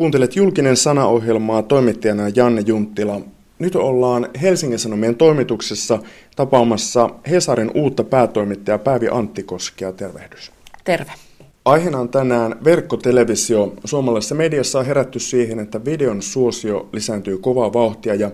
Kuuntelet julkinen sanaohjelmaa toimittajana Janne Junttila. Nyt ollaan Helsingin Sanomien toimituksessa tapaamassa Hesarin uutta päätoimittajaa Päivi Anttikoskea. Tervehdys. Terve. Aiheena on tänään verkkotelevisio. Suomalaisessa mediassa on herätty siihen, että videon suosio lisääntyy kovaa vauhtia ja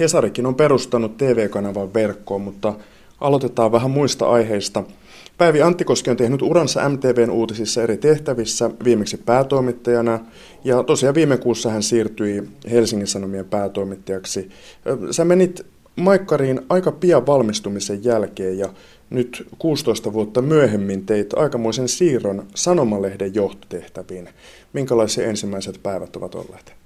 Hesarikin on perustanut TV-kanavan verkkoon, mutta aloitetaan vähän muista aiheista – Päivi Anttikoski on tehnyt uransa MTVn uutisissa eri tehtävissä, viimeksi päätoimittajana, ja tosiaan viime kuussa hän siirtyi Helsingin Sanomien päätoimittajaksi. Sä menit Maikkariin aika pian valmistumisen jälkeen, ja nyt 16 vuotta myöhemmin teit aikamoisen siirron Sanomalehden johtotehtäviin. Minkälaisia ensimmäiset päivät ovat olleet?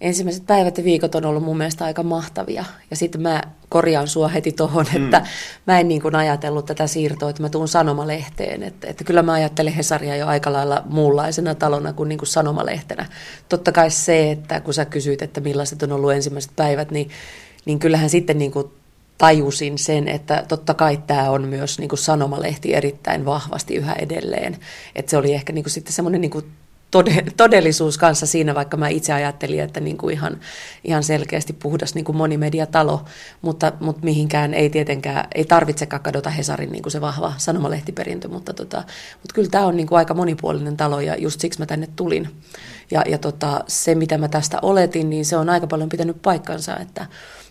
Ensimmäiset päivät ja viikot on ollut mun mielestä aika mahtavia. Ja sitten mä korjaan sua heti tohon, mm. että mä en niin kuin ajatellut tätä siirtoa, että mä tuun sanomalehteen. Että, että kyllä mä ajattelen Hesaria jo aika lailla muunlaisena talona kuin, niin kuin sanomalehtenä. Totta kai se, että kun sä kysyit, että millaiset on ollut ensimmäiset päivät, niin, niin kyllähän sitten niin kuin tajusin sen, että totta kai tämä on myös niin kuin sanomalehti erittäin vahvasti yhä edelleen. Että se oli ehkä niin kuin sitten semmoinen niin kuin todellisuus kanssa siinä, vaikka mä itse ajattelin, että niin kuin ihan, ihan selkeästi puhdas niin kuin monimediatalo, mutta, mutta mihinkään ei tietenkään, ei tarvitsekaan kadota Hesarin niin kuin se vahva sanomalehtiperintö, mutta, tota, mutta kyllä tämä on niin kuin aika monipuolinen talo ja just siksi mä tänne tulin. Ja, ja tota, se, mitä mä tästä oletin, niin se on aika paljon pitänyt paikkansa, että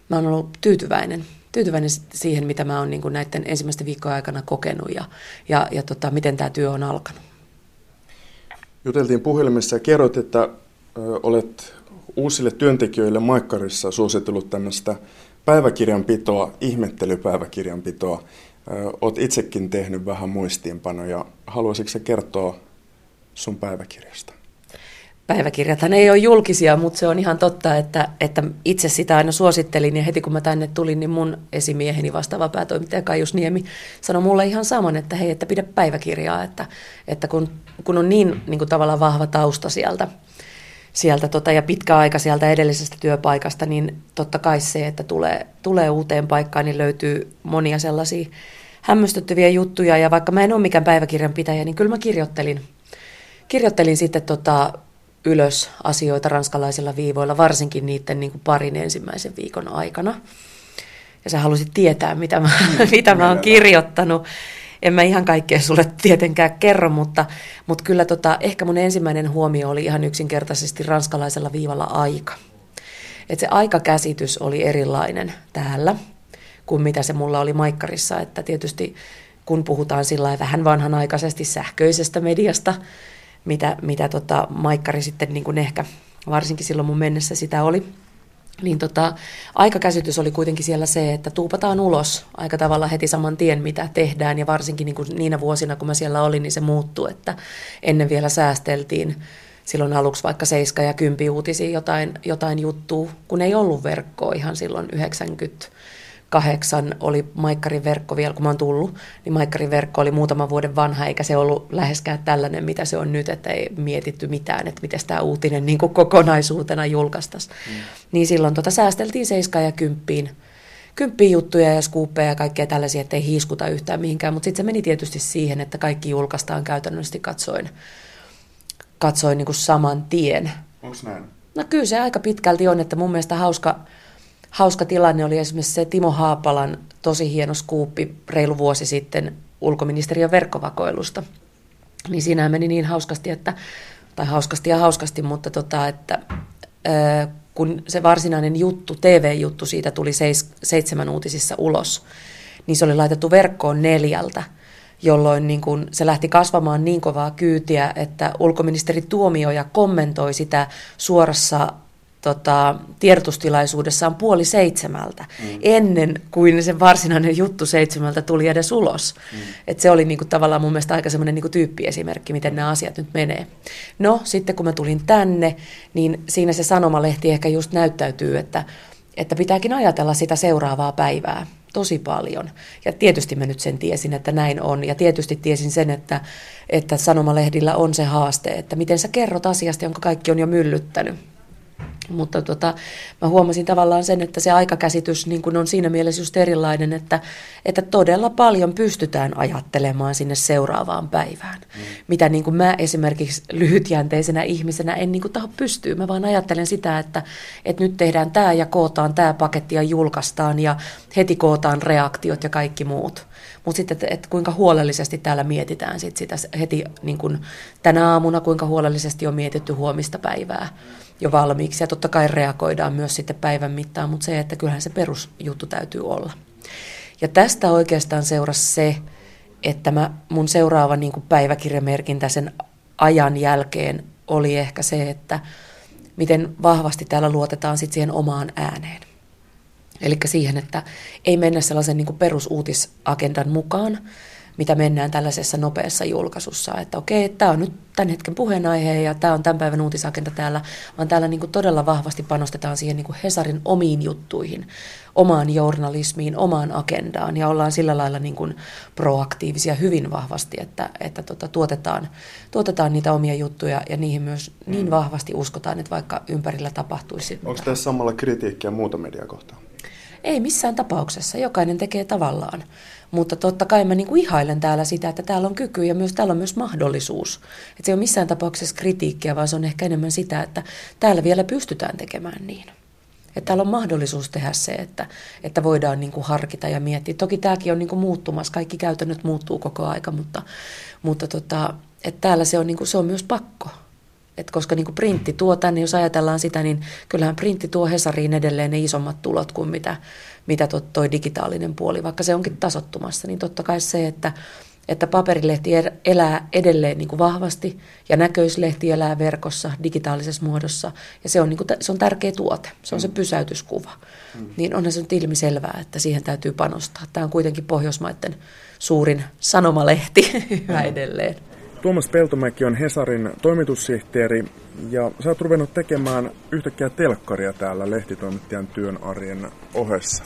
mä oon ollut tyytyväinen tyytyväinen siihen, mitä mä oon niin kuin näiden ensimmäisten viikkojen aikana kokenut ja, ja, ja tota, miten tämä työ on alkanut juteltiin puhelimessa ja kerroit, että olet uusille työntekijöille Maikkarissa suositellut tämmöistä päiväkirjanpitoa, ihmettelypäiväkirjanpitoa. Olet itsekin tehnyt vähän muistiinpanoja. Haluaisitko kertoa sun päiväkirjasta? Päiväkirjathan ei ole julkisia, mutta se on ihan totta, että, että itse sitä aina suosittelin ja heti kun mä tänne tulin, niin mun esimieheni vastaava päätoimittaja Kaius Niemi sanoi mulle ihan saman, että hei, että pidä päiväkirjaa, että, että kun, kun on niin, niin kuin tavallaan vahva tausta sieltä, sieltä tota, ja pitkä aika sieltä edellisestä työpaikasta, niin totta kai se, että tulee, tulee uuteen paikkaan, niin löytyy monia sellaisia hämmästyttäviä juttuja. Ja vaikka mä en ole mikään päiväkirjanpitäjä, niin kyllä mä kirjoittelin, kirjoittelin sitten tota, ylös asioita ranskalaisilla viivoilla, varsinkin niiden niin kuin parin ensimmäisen viikon aikana. Ja sä halusit tietää, mitä mä, mm, mitä mä oon kirjoittanut. En mä ihan kaikkea sulle tietenkään kerro, mutta, mutta kyllä tota, ehkä mun ensimmäinen huomio oli ihan yksinkertaisesti ranskalaisella viivalla aika. Et se aikakäsitys oli erilainen täällä kuin mitä se mulla oli Maikkarissa. Että tietysti kun puhutaan sillä vähän vanhanaikaisesti sähköisestä mediasta, mitä, mitä tota Maikkari sitten niin kuin ehkä, varsinkin silloin mun mennessä sitä oli, niin tota, aikakäsitys oli kuitenkin siellä se, että tuupataan ulos aika tavalla heti saman tien, mitä tehdään. Ja varsinkin niin kuin niinä vuosina, kun mä siellä olin, niin se muuttui, että ennen vielä säästeltiin silloin aluksi vaikka 7 ja 10 uutisia jotain, jotain juttua, kun ei ollut verkkoa ihan silloin 90 kahdeksan oli Maikkarin verkko vielä, kun mä oon tullut, niin Maikkarin verkko oli muutaman vuoden vanha, eikä se ollut läheskään tällainen, mitä se on nyt, että ei mietitty mitään, että miten tämä uutinen niin kuin kokonaisuutena julkaistaisiin. Mm. Niin silloin tota säästeltiin 7 ja 10 kymppiin juttuja ja skuuppeja ja kaikkea tällaisia, ettei hiiskuta yhtään mihinkään, mutta sitten se meni tietysti siihen, että kaikki julkaistaan käytännössä katsoin, katsoin niin kuin saman tien. Onko näin? No kyllä se aika pitkälti on, että mun mielestä hauska, hauska tilanne oli esimerkiksi se Timo Haapalan tosi hieno skuuppi reilu vuosi sitten ulkoministeriön verkkovakoilusta. Niin siinä meni niin hauskasti, että, tai hauskasti ja hauskasti, mutta tota, että ää, kun se varsinainen juttu, TV-juttu siitä tuli seis, seitsemän uutisissa ulos, niin se oli laitettu verkkoon neljältä, jolloin niin kun se lähti kasvamaan niin kovaa kyytiä, että ulkoministeri Tuomioja kommentoi sitä suorassa tota, tiedotustilaisuudessaan puoli seitsemältä, mm. ennen kuin se varsinainen juttu seitsemältä tuli edes ulos. Mm. Et se oli niinku tavallaan mun mielestä aika semmoinen niinku tyyppiesimerkki, miten nämä asiat nyt menee. No, sitten kun mä tulin tänne, niin siinä se sanomalehti ehkä just näyttäytyy, että, että pitääkin ajatella sitä seuraavaa päivää tosi paljon. Ja tietysti mä nyt sen tiesin, että näin on. Ja tietysti tiesin sen, että, että sanomalehdillä on se haaste, että miten sä kerrot asiasta, jonka kaikki on jo myllyttänyt Mutta tota, mä huomasin tavallaan sen, että se aikakäsitys niin kun on siinä mielessä just erilainen, että, että todella paljon pystytään ajattelemaan sinne seuraavaan päivään. Mm. Mitä niin kuin mä esimerkiksi lyhytjänteisenä ihmisenä en niin taho pystyä. Mä vaan ajattelen sitä, että, että nyt tehdään tämä ja kootaan tämä paketti ja julkaistaan ja heti kootaan reaktiot ja kaikki muut. Mutta sitten, että, että kuinka huolellisesti täällä mietitään sit sitä heti niin kuin tänä aamuna, kuinka huolellisesti on mietitty huomista päivää jo valmiiksi. Ja totta kai reagoidaan myös sitten päivän mittaan, mutta se, että kyllähän se perusjuttu täytyy olla. Ja tästä oikeastaan seurasi se, että mä, mun seuraava niin kuin päiväkirjamerkintä sen ajan jälkeen oli ehkä se, että miten vahvasti täällä luotetaan sitten siihen omaan ääneen. Eli siihen, että ei mennä sellaisen niin kuin perusuutisagendan mukaan, mitä mennään tällaisessa nopeassa julkaisussa, että okei, tämä on nyt tämän hetken puheenaihe ja tämä on tämän päivän uutisagenda täällä, vaan täällä niin kuin todella vahvasti panostetaan siihen niin kuin Hesarin omiin juttuihin, omaan journalismiin, omaan agendaan ja ollaan sillä lailla niin kuin proaktiivisia hyvin vahvasti, että, että tota, tuotetaan, tuotetaan niitä omia juttuja ja niihin myös niin mm. vahvasti uskotaan, että vaikka ympärillä tapahtuisi. Onko tässä samalla kritiikkiä muuta mediaa kohtaan? Ei missään tapauksessa, jokainen tekee tavallaan. Mutta totta kai mä niinku ihailen täällä sitä, että täällä on kyky ja myös täällä on myös mahdollisuus. Että se ei ole missään tapauksessa kritiikkiä, vaan se on ehkä enemmän sitä, että täällä vielä pystytään tekemään niin. Että täällä on mahdollisuus tehdä se, että, että voidaan niin kuin harkita ja miettiä. Toki tämäkin on niin kuin muuttumassa, kaikki käytännöt muuttuu koko aika, mutta, mutta tota, että täällä se on, niin kuin, se on myös pakko. Et koska niin kuin printti tuo tänne, jos ajatellaan sitä, niin kyllähän printti tuo Hesariin edelleen ne isommat tulot kuin mitä, mitä toi digitaalinen puoli, vaikka se onkin tasottumassa, niin totta kai se, että, että paperilehti er, elää edelleen niin kuin vahvasti ja näköislehti elää verkossa digitaalisessa muodossa ja se on, niin kuin, se on tärkeä tuote, se on se mm. pysäytyskuva. Mm. Niin onhan se nyt ilmiselvää, että siihen täytyy panostaa. Tämä on kuitenkin Pohjoismaiden suurin sanomalehti yhä mm. edelleen. Tuomas Peltomäki on Hesarin toimitussihteeri ja sä oot ruvennut tekemään yhtäkkiä telkkaria täällä lehtitoimittajan työn arjen ohessa.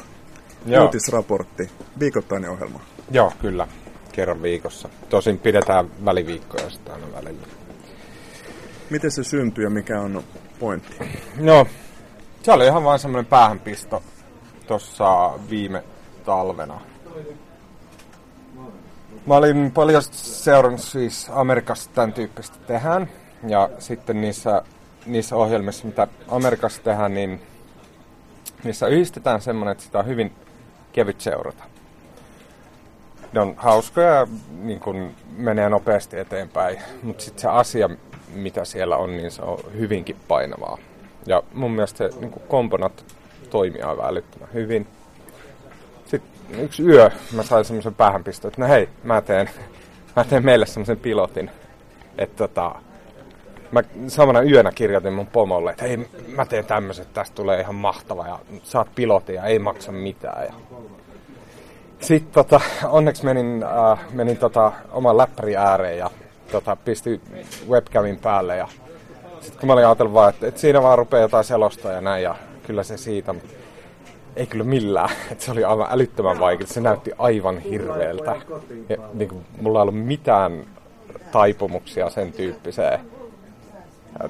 Joo. Uutisraportti, viikoittainen ohjelma. Joo, kyllä. Kerran viikossa. Tosin pidetään väliviikkoja sitä aina välillä. Miten se syntyi ja mikä on pointti? No, se oli ihan vain semmoinen päähänpisto tuossa viime talvena Mä olin paljon seurannut siis Amerikassa tämän tyyppistä tehdään. Ja sitten niissä, niissä ohjelmissa, mitä Amerikassa tehdään, niin niissä yhdistetään semmoinen, että sitä on hyvin kevyt seurata. Ne on hauskoja ja niin kun menee nopeasti eteenpäin, mutta sitten se asia, mitä siellä on, niin se on hyvinkin painavaa. Ja mun mielestä se niin komponat toimii aivan älyttömän hyvin yksi yö mä sain semmoisen päähänpiston, että no hei, mä teen, mä teen meille semmoisen pilotin. Että tota, mä samana yönä kirjoitin mun pomolle, että hei, mä teen tämmöiset, tästä tulee ihan mahtava ja saat pilotin ja ei maksa mitään. Ja... Sitten tota, onneksi menin, äh, menin tota, oman läppärin ääreen ja tota, pistin webcamin päälle ja sitten kun mä olin ajatellut vaan, että, että siinä vaan rupeaa jotain selostaa ja näin ja kyllä se siitä, mutta ei kyllä millään. Et se oli aivan älyttömän vaikea. Se näytti aivan hirveältä. Ja, niin kuin, mulla ei ollut mitään taipumuksia sen tyyppiseen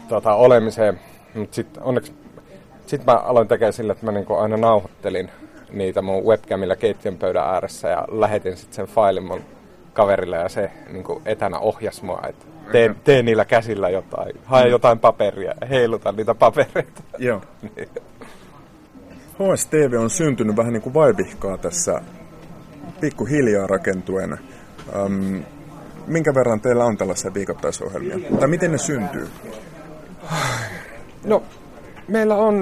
tota, olemiseen. Mutta sitten onneksi sit mä aloin tekemään sillä, että mä niin aina nauhoittelin niitä mun webcamilla keittiön pöydän ääressä ja lähetin sitten sen failin mun kaverille ja se niin etänä ohjas mua, että teen, teen niillä käsillä jotain, hae jotain paperia ja heilutan niitä papereita. Joo. niin. HSTV on syntynyt vähän niin kuin vaivihkaa tässä pikkuhiljaa rakentuen. Um, minkä verran teillä on tällaisia viikoittaisohjelmia? Tai miten ne syntyy? No, meillä on,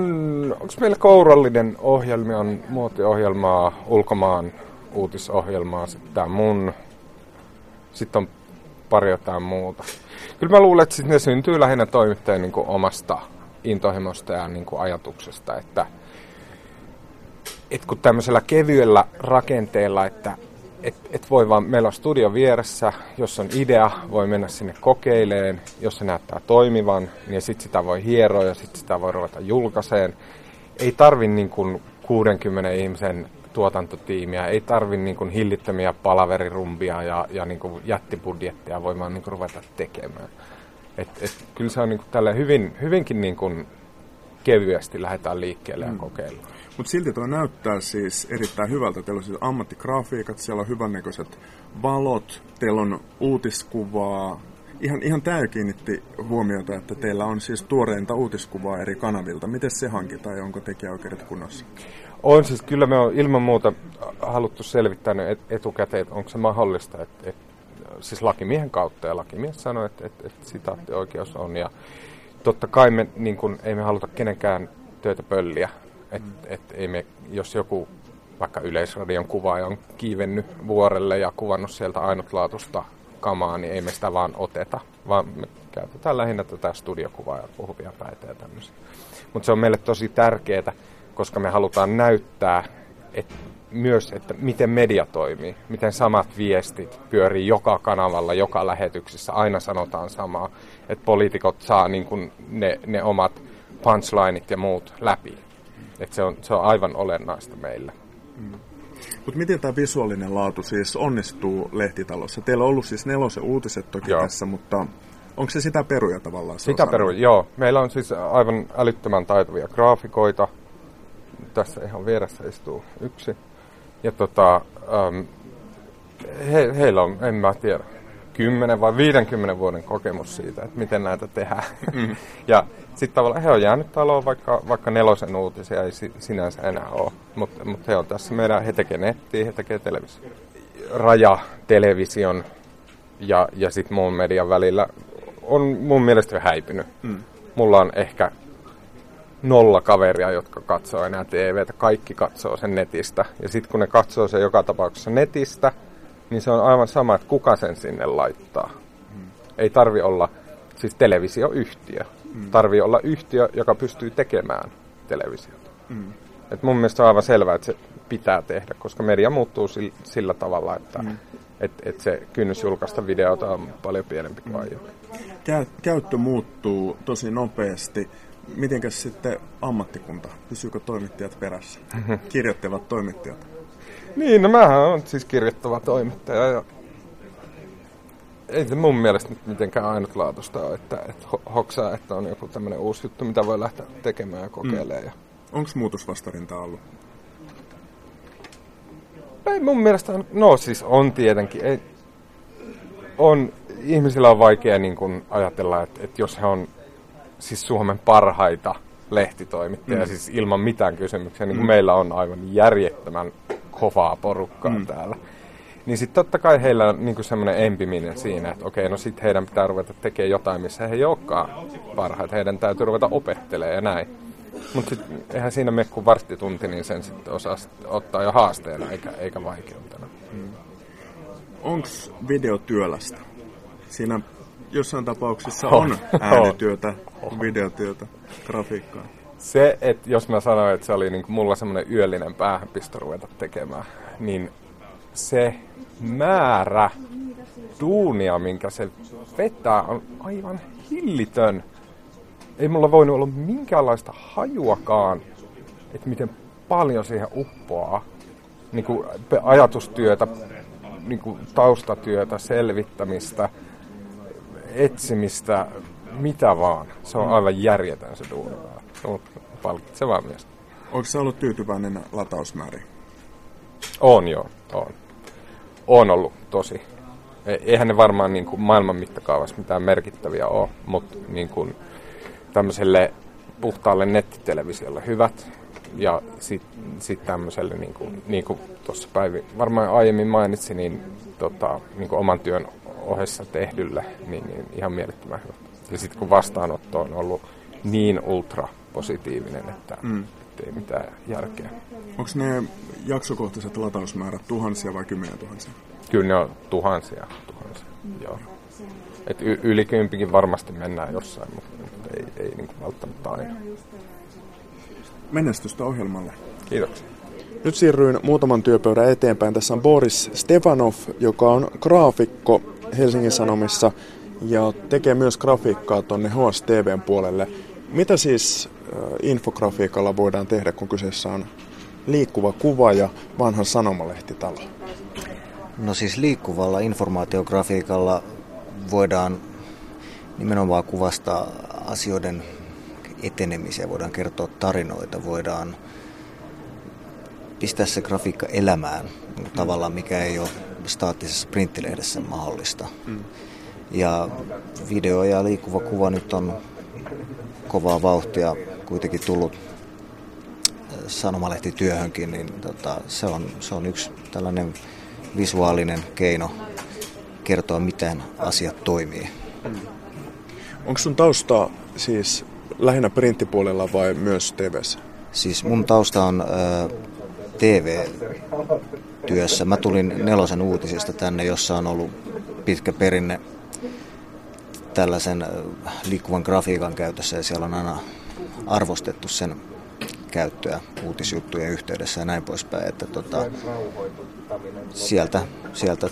onko meillä kourallinen ohjelmia, on muotiohjelmaa, ulkomaan uutisohjelmaa, sitten tämä mun, sitten on pari jotain muuta. Kyllä mä luulen, että ne syntyy lähinnä toimittajan niin omasta intohimosta ja niin ajatuksesta, että – et kun tämmöisellä kevyellä rakenteella, että et, et voi vaan, meillä on studio vieressä, jos on idea, voi mennä sinne kokeileen, jos se näyttää toimivan, niin sitten sitä voi hieroa ja sitten sitä voi ruveta julkaiseen. Ei tarvi niin kuin 60 ihmisen tuotantotiimiä, ei tarvi niin kuin hillittömiä palaverirumbia ja, ja niin kuin jättibudjettia, voi vaan niin kuin ruveta tekemään. Et, et, kyllä se on niin kuin hyvin, hyvinkin niin kuin kevyesti lähdetään liikkeelle ja mm. kokeillaan. Mutta silti tuo näyttää siis erittäin hyvältä. Teillä on siis ammattigrafiikat, siellä on hyvännäköiset valot, teillä on uutiskuvaa. Ihan, ihan tämä kiinnitti huomiota, että teillä on siis tuoreinta uutiskuvaa eri kanavilta. Miten se hankitaan ja onko tekijäoikeudet kunnossa? On siis, kyllä me on ilman muuta haluttu selvittää etukäteen, että onko se mahdollista, että, että siis lakimiehen kautta ja lakimies sanoi, että, että, että sitaattioikeus on ja totta kai me niin kun, ei me haluta kenenkään työtä pölliä, että et, ei me, jos joku vaikka Yleisradion kuvaaja on kiivennyt vuorelle ja kuvannut sieltä ainutlaatusta kamaa, niin ei me sitä vaan oteta, vaan me käytetään lähinnä tätä studiokuvaa ja puhuvia päitä ja tämmöisiä. Mutta se on meille tosi tärkeää, koska me halutaan näyttää että myös, että miten media toimii, miten samat viestit pyörii joka kanavalla, joka lähetyksessä, aina sanotaan samaa, että poliitikot saa niin kuin ne, ne omat punchlineit ja muut läpi. Että se, on, se on aivan olennaista meille. Mm. Mutta miten tämä visuaalinen laatu siis onnistuu lehtitalossa? Teillä on ollut siis nelosen uutiset toki joo. tässä, mutta onko se sitä peruja tavallaan? Sitä peruja, joo. Meillä on siis aivan älyttömän taitavia graafikoita, tässä ihan vieressä istuu yksi. Ja tota, ähm, he, heillä on, en mä tiedä, 10 vai 50 vuoden kokemus siitä, että miten näitä tehdään. Mm. ja sitten tavallaan he on jäänyt taloon, vaikka, vaikka nelosen uutisia ei sinänsä enää ole. Mutta mut he on tässä meidän, he tekee nettiä, he tekee televisio. Raja television ja, ja sitten muun median välillä on mun mielestä jo häipynyt. Mm. Mulla on ehkä nolla kaveria, jotka katsoo enää TVtä. Kaikki katsoo sen netistä. Ja sitten kun ne katsoo sen joka tapauksessa netistä, niin se on aivan sama, että kuka sen sinne laittaa. Mm. Ei tarvi olla siis televisioyhtiö. Mm. Tarvii olla yhtiö, joka pystyy tekemään televisiota. Mm. Et mun mielestä on aivan selvää, että se pitää tehdä, koska media muuttuu sillä, sillä tavalla, että mm. et, et se kynnys julkaista videota on paljon pienempi kuin mm. aiemmin. Käyttö muuttuu tosi nopeasti. Mitenkäs sitten ammattikunta? Pysyykö toimittajat perässä? Kirjoittavat toimittajat? Niin, no mähän on siis kirjoittava toimittaja ja ei se mun mielestä nyt mitenkään ainutlaatuista ole, että, että hoksaa, että on joku tämmöinen uusi juttu, mitä voi lähteä tekemään ja kokeilemaan. Mm. Onko muutosvastarinta ollut? Ei mun mielestä, no siis on tietenkin. Ei, on, ihmisillä on vaikea niin kuin ajatella, että, että jos he on siis Suomen parhaita lehtitoimittajia, mm. siis ilman mitään kysymyksiä, niin kuin mm. meillä on aivan järjettömän kovaa porukkaa mm. täällä. Niin sitten totta kai heillä on niinku semmoinen empiminen siinä, että okei, no sitten heidän pitää ruveta tekemään jotain, missä he ei olekaan parhaita. Heidän täytyy ruveta opettelemaan ja näin. Mutta sitten eihän siinä mene kuin varttitunti, niin sen sitten osaa ottaa jo haasteena eikä, eikä vaikeutena. Mm. Onko video työlästä? Siinä jossain tapauksissa on äänityötä, videotyötä, grafiikkaa. Se, että jos mä sanoin, että se oli niin mulla semmoinen yöllinen päähänpisto ruveta tekemään, niin se määrä duunia, minkä se vetää, on aivan hillitön. Ei mulla voinut olla minkäänlaista hajuakaan, että miten paljon siihen uppoaa niin kuin ajatustyötä, niin kuin taustatyötä, selvittämistä, etsimistä, mitä vaan. Se on aivan järjetön se duuni. Se on palkitsevaa. Onko se ollut tyytyväinen latausmääriin? On joo, on. On ollut tosi. E, eihän ne varmaan niin kuin maailman mittakaavassa mitään merkittäviä ole, mutta niin kuin tämmöiselle puhtaalle nettitelevisiolle hyvät. Ja sitten sit tämmöiselle, niin kuin, niin kuin tuossa Päivi varmaan aiemmin mainitsi, niin, tota, niin kuin oman työn ohessa tehdylle, niin, niin ihan mielettömän hyvä. Ja sitten kun vastaanotto on ollut niin ultra positiivinen, että mm. ei mitään järkeä. Onko ne jaksokohtaiset latausmäärät tuhansia vai kymmenen tuhansia? Kyllä ne on tuhansia, tuhansia, joo. Et y- yli kympikin varmasti mennään jossain, mutta ei, ei niin välttämättä aina. Menestystä ohjelmalle. Kiitoksia. Nyt siirryin muutaman työpöydän eteenpäin. Tässä on Boris Stefanov, joka on graafikko Helsingin Sanomissa ja tekee myös grafiikkaa tuonne HSTVn puolelle. Mitä siis infografiikalla voidaan tehdä, kun kyseessä on liikkuva kuva ja vanhan sanomalehtitalo? No siis liikkuvalla informaatiografiikalla voidaan nimenomaan kuvastaa asioiden etenemisiä, voidaan kertoa tarinoita, voidaan pistää se grafiikka elämään tavallaan, mikä ei ole staattisessa printtilehdessä mahdollista. Mm. Ja video ja liikkuva kuva nyt on kovaa vauhtia kuitenkin tullut sanomalehtityöhönkin, niin tota, se, on, se on yksi tällainen visuaalinen keino kertoa, miten asiat toimii. Mm. Onko sun tausta siis lähinnä printtipuolella vai myös TVssä? Siis mun tausta on äh, TV-työssä. Mä tulin nelosen uutisista tänne, jossa on ollut pitkä perinne tällaisen liikkuvan grafiikan käytössä ja siellä on aina arvostettu sen käyttöä uutisjuttujen yhteydessä ja näin poispäin. Että tota, sieltä sieltä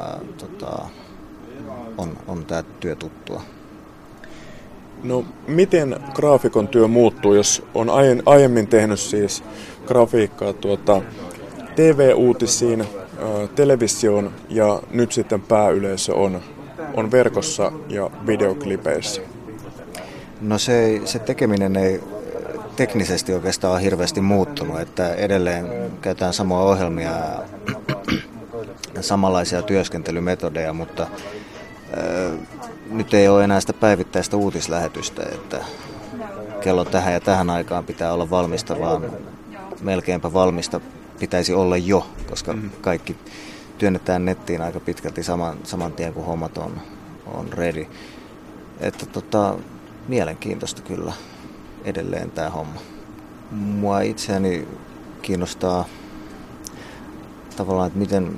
ää, tota, on, on tämä työ tuttua. No miten graafikon työ muuttuu, jos on aiemmin tehnyt siis grafiikkaa tuota, TV-uutisiin, televisioon ja nyt sitten pääyleisö on, on verkossa ja videoklipeissä? No se, se tekeminen ei teknisesti oikeastaan ole hirveästi muuttunut, että edelleen käytetään samoja ohjelmia ja samanlaisia työskentelymetodeja, mutta nyt ei ole enää sitä päivittäistä uutislähetystä, että kello tähän ja tähän aikaan pitää olla valmista, vaan melkeinpä valmista pitäisi olla jo, koska mm-hmm. kaikki työnnetään nettiin aika pitkälti saman, saman tien, kun hommat on, on ready. Että tota, mielenkiintoista kyllä edelleen tämä homma. Mua itseäni kiinnostaa tavallaan, että miten,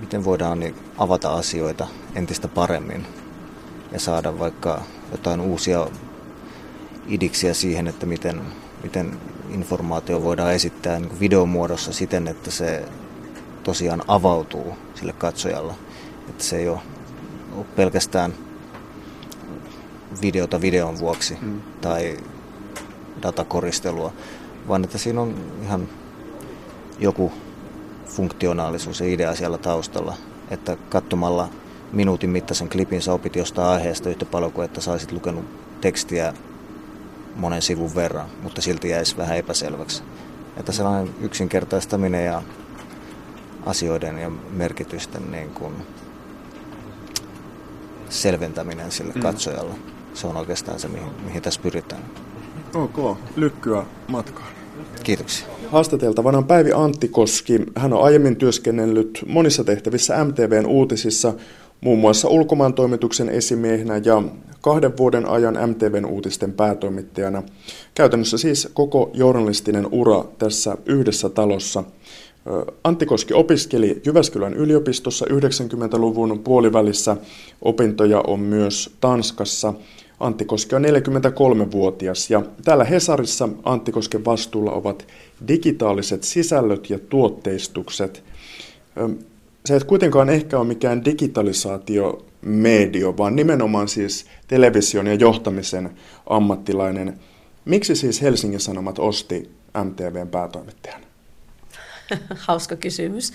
miten voidaan niin avata asioita entistä paremmin ja saada vaikka jotain uusia idiksiä siihen, että miten, miten informaatio voidaan esittää niin videomuodossa siten, että se tosiaan avautuu sille katsojalle. Että se ei ole, pelkästään videota videon vuoksi mm. tai datakoristelua, vaan että siinä on ihan joku funktionaalisuus ja idea siellä taustalla, että katsomalla minuutin mittaisen klipin sä opit jostain aiheesta yhtä paljon kuin että saisit lukenut tekstiä monen sivun verran, mutta silti jäisi vähän epäselväksi. Että sellainen yksinkertaistaminen ja asioiden ja merkitysten niin kuin selventäminen sille mm. katsojalle. Se on oikeastaan se, mihin, mihin tässä pyritään. Ok, lykkyä matkaan. Kiitoksia. Haastateltavana on Päivi Anttikoski. Hän on aiemmin työskennellyt monissa tehtävissä MTVn uutisissa, muun muassa ulkomaan toimituksen esimiehenä ja kahden vuoden ajan MTVn uutisten päätoimittajana. Käytännössä siis koko journalistinen ura tässä yhdessä talossa. Antti Koski opiskeli Jyväskylän yliopistossa 90-luvun puolivälissä. Opintoja on myös Tanskassa. Antti Koski on 43-vuotias ja täällä Hesarissa Antti Kosken vastuulla ovat digitaaliset sisällöt ja tuotteistukset. Se et kuitenkaan ehkä ole mikään digitalisaatiomedio, vaan nimenomaan siis television ja johtamisen ammattilainen. Miksi siis Helsingin Sanomat osti MTVn päätoimittajan? Hauska kysymys.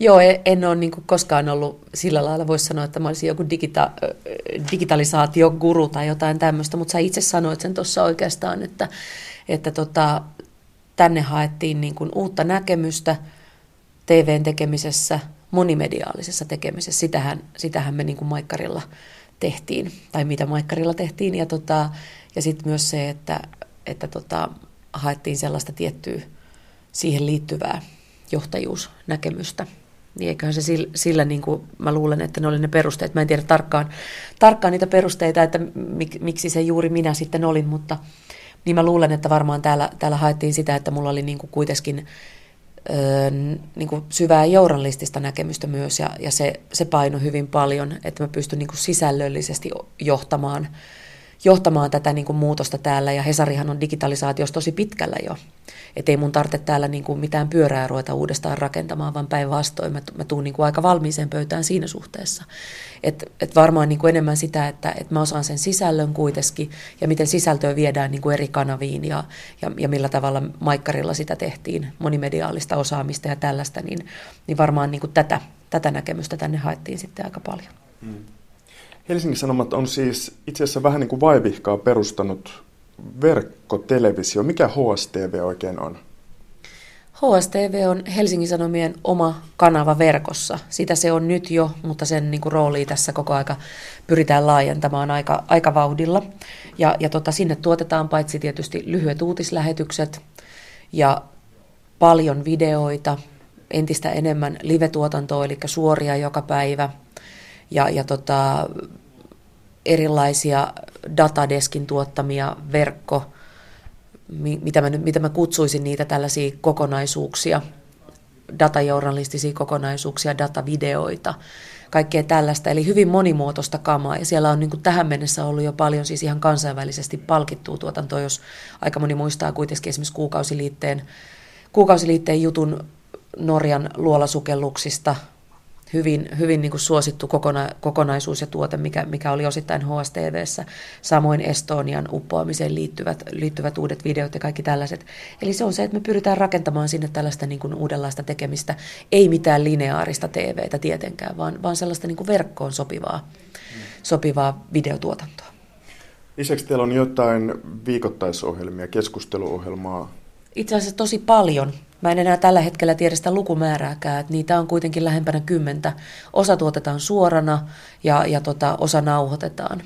Joo, e- en ole niin koskaan ollut sillä lailla, voisi sanoa, että mä olisin joku digita, digitalisaatioguru tai jotain tämmöistä, mutta sä itse sanoit sen tuossa oikeastaan, että, että tota, tänne haettiin niin kuin uutta näkemystä TVn tekemisessä, monimediaalisessa tekemisessä. Sitähän, sitähän me niin kuin Maikkarilla tehtiin, tai mitä Maikkarilla tehtiin. Ja, tota, ja sitten myös se, että, että tota, haettiin sellaista tiettyä siihen liittyvää johtajuusnäkemystä niin eiköhän se sillä, sillä niin kuin mä luulen, että ne oli ne perusteet. Mä en tiedä tarkkaan, tarkkaan niitä perusteita, että mik, miksi se juuri minä sitten olin, mutta niin mä luulen, että varmaan täällä, täällä haettiin sitä, että mulla oli niin kuin kuitenkin öö, niin kuin syvää journalistista näkemystä myös, ja, ja se, se paino hyvin paljon, että mä pystyn niin kuin sisällöllisesti johtamaan, johtamaan tätä niin kuin muutosta täällä, ja Hesarihan on digitalisaatiossa tosi pitkällä jo. Että ei mun tarvitse täällä niin kuin mitään pyörää ruveta uudestaan rakentamaan, vaan päinvastoin mä, mä tuun niin kuin aika valmiiseen pöytään siinä suhteessa. Että et varmaan niin kuin enemmän sitä, että et mä osaan sen sisällön kuitenkin ja miten sisältöä viedään niin kuin eri kanaviin ja, ja, ja millä tavalla Maikkarilla sitä tehtiin, monimediaalista osaamista ja tällaista, niin, niin varmaan niin kuin tätä, tätä näkemystä tänne haettiin sitten aika paljon. Hmm. Helsingin Sanomat on siis itse asiassa vähän niin kuin vaivihkaa perustanut verkkotelevisio. Mikä HSTV oikein on? HSTV on Helsingin Sanomien oma kanava verkossa. Sitä se on nyt jo, mutta sen niin kuin, roolia tässä koko aika pyritään laajentamaan aika, aika vauhdilla. Ja, ja tota, sinne tuotetaan paitsi tietysti lyhyet uutislähetykset ja paljon videoita, entistä enemmän live-tuotantoa, eli suoria joka päivä, ja, ja tota, erilaisia datadeskin tuottamia verkko, mitä mä, mitä mä kutsuisin niitä tällaisia kokonaisuuksia, datajournalistisia kokonaisuuksia, datavideoita, kaikkea tällaista, eli hyvin monimuotoista kamaa, ja siellä on niin kuin tähän mennessä ollut jo paljon siis ihan kansainvälisesti palkittua tuotantoa, jos aika moni muistaa kuitenkin esimerkiksi kuukausiliitteen, kuukausiliitteen jutun Norjan luolasukelluksista, hyvin, hyvin niin kuin suosittu kokona, kokonaisuus ja tuote, mikä, mikä oli osittain HSTVssä. Samoin Estonian uppoamiseen liittyvät, liittyvät uudet videot ja kaikki tällaiset. Eli se on se, että me pyritään rakentamaan sinne tällaista niin kuin uudenlaista tekemistä. Ei mitään lineaarista TVtä tietenkään, vaan, vaan sellaista niin kuin verkkoon sopivaa, sopivaa videotuotantoa. Lisäksi teillä on jotain viikoittaisohjelmia, keskusteluohjelmaa. Itse asiassa tosi paljon. Mä en enää tällä hetkellä tiedä sitä lukumäärääkään, että niitä on kuitenkin lähempänä kymmentä. Osa tuotetaan suorana ja, ja tota, osa nauhoitetaan.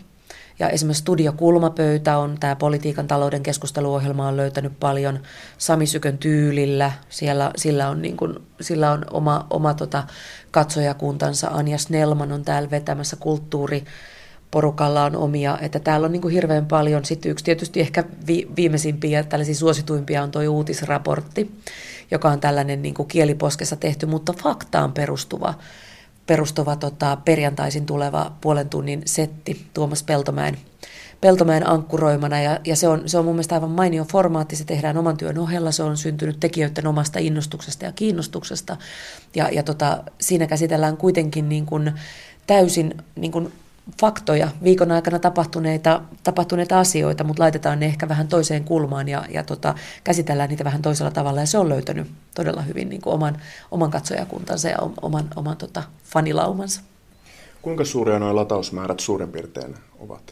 Ja esimerkiksi Studio Kulmapöytä on, tämä politiikan talouden keskusteluohjelma on löytänyt paljon Sami Sykön tyylillä. Siellä, sillä on, niin kuin, sillä on oma, oma tota, katsojakuntansa. Anja Snellman on täällä vetämässä kulttuuri porukalla on omia, että täällä on niin kuin hirveän paljon. Sitten yksi tietysti ehkä vi, viimeisimpiä, tällaisia suosituimpia on tuo uutisraportti, joka on tällainen niin kuin kieliposkessa tehty, mutta faktaan perustuva, perustuva tota, perjantaisin tuleva puolen tunnin setti Tuomas Peltomäen, Peltomäen ankkuroimana. Ja, ja se, on, se on mun mielestä aivan mainio formaatti, se tehdään oman työn ohella, se on syntynyt tekijöiden omasta innostuksesta ja kiinnostuksesta. Ja, ja tota, siinä käsitellään kuitenkin niin kuin täysin niin kuin faktoja, viikon aikana tapahtuneita, tapahtuneita asioita, mutta laitetaan ne ehkä vähän toiseen kulmaan ja, ja tota, käsitellään niitä vähän toisella tavalla. Ja se on löytänyt todella hyvin niin kuin oman, oman katsojakuntansa ja oman, oman tota, fanilaumansa. Kuinka suuria nuo latausmäärät suurin piirtein ovat?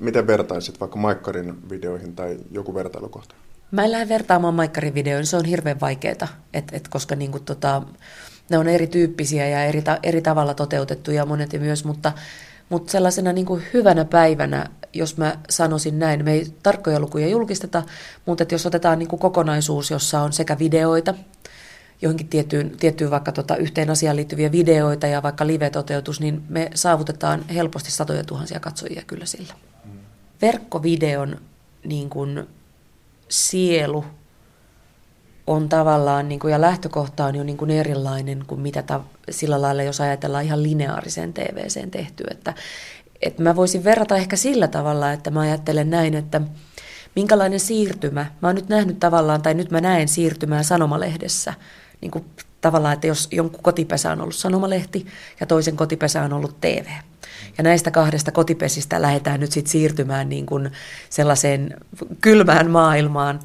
Miten vertaisit vaikka Maikkarin videoihin tai joku vertailukohta? Mä en lähde vertaamaan Maikkarin videoihin, se on hirveän vaikeaa, et, et koska niinku tota, ne on erityyppisiä ja eri, ta, eri tavalla toteutettuja monet ja myös, mutta mutta sellaisena niin kuin hyvänä päivänä, jos mä sanoisin näin, me ei tarkkoja lukuja julkisteta, mutta että jos otetaan niin kuin kokonaisuus, jossa on sekä videoita, johonkin tiettyyn, tiettyyn vaikka tota yhteen asiaan liittyviä videoita ja vaikka live-toteutus, niin me saavutetaan helposti satoja tuhansia katsojia kyllä sillä. Verkkovideon niin kuin sielu on tavallaan, niin kuin, ja lähtökohta on jo niin kuin erilainen kuin mitä ta, sillä lailla, jos ajatellaan ihan lineaariseen TVCen tehty. Että, että mä voisin verrata ehkä sillä tavalla, että mä ajattelen näin, että minkälainen siirtymä, mä oon nyt nähnyt tavallaan, tai nyt mä näen siirtymää sanomalehdessä, niin kuin tavallaan, että jos jonkun kotipesä on ollut sanomalehti ja toisen kotipesä on ollut TV. Ja näistä kahdesta kotipesistä lähdetään nyt sitten siirtymään niin kuin sellaiseen kylmään maailmaan,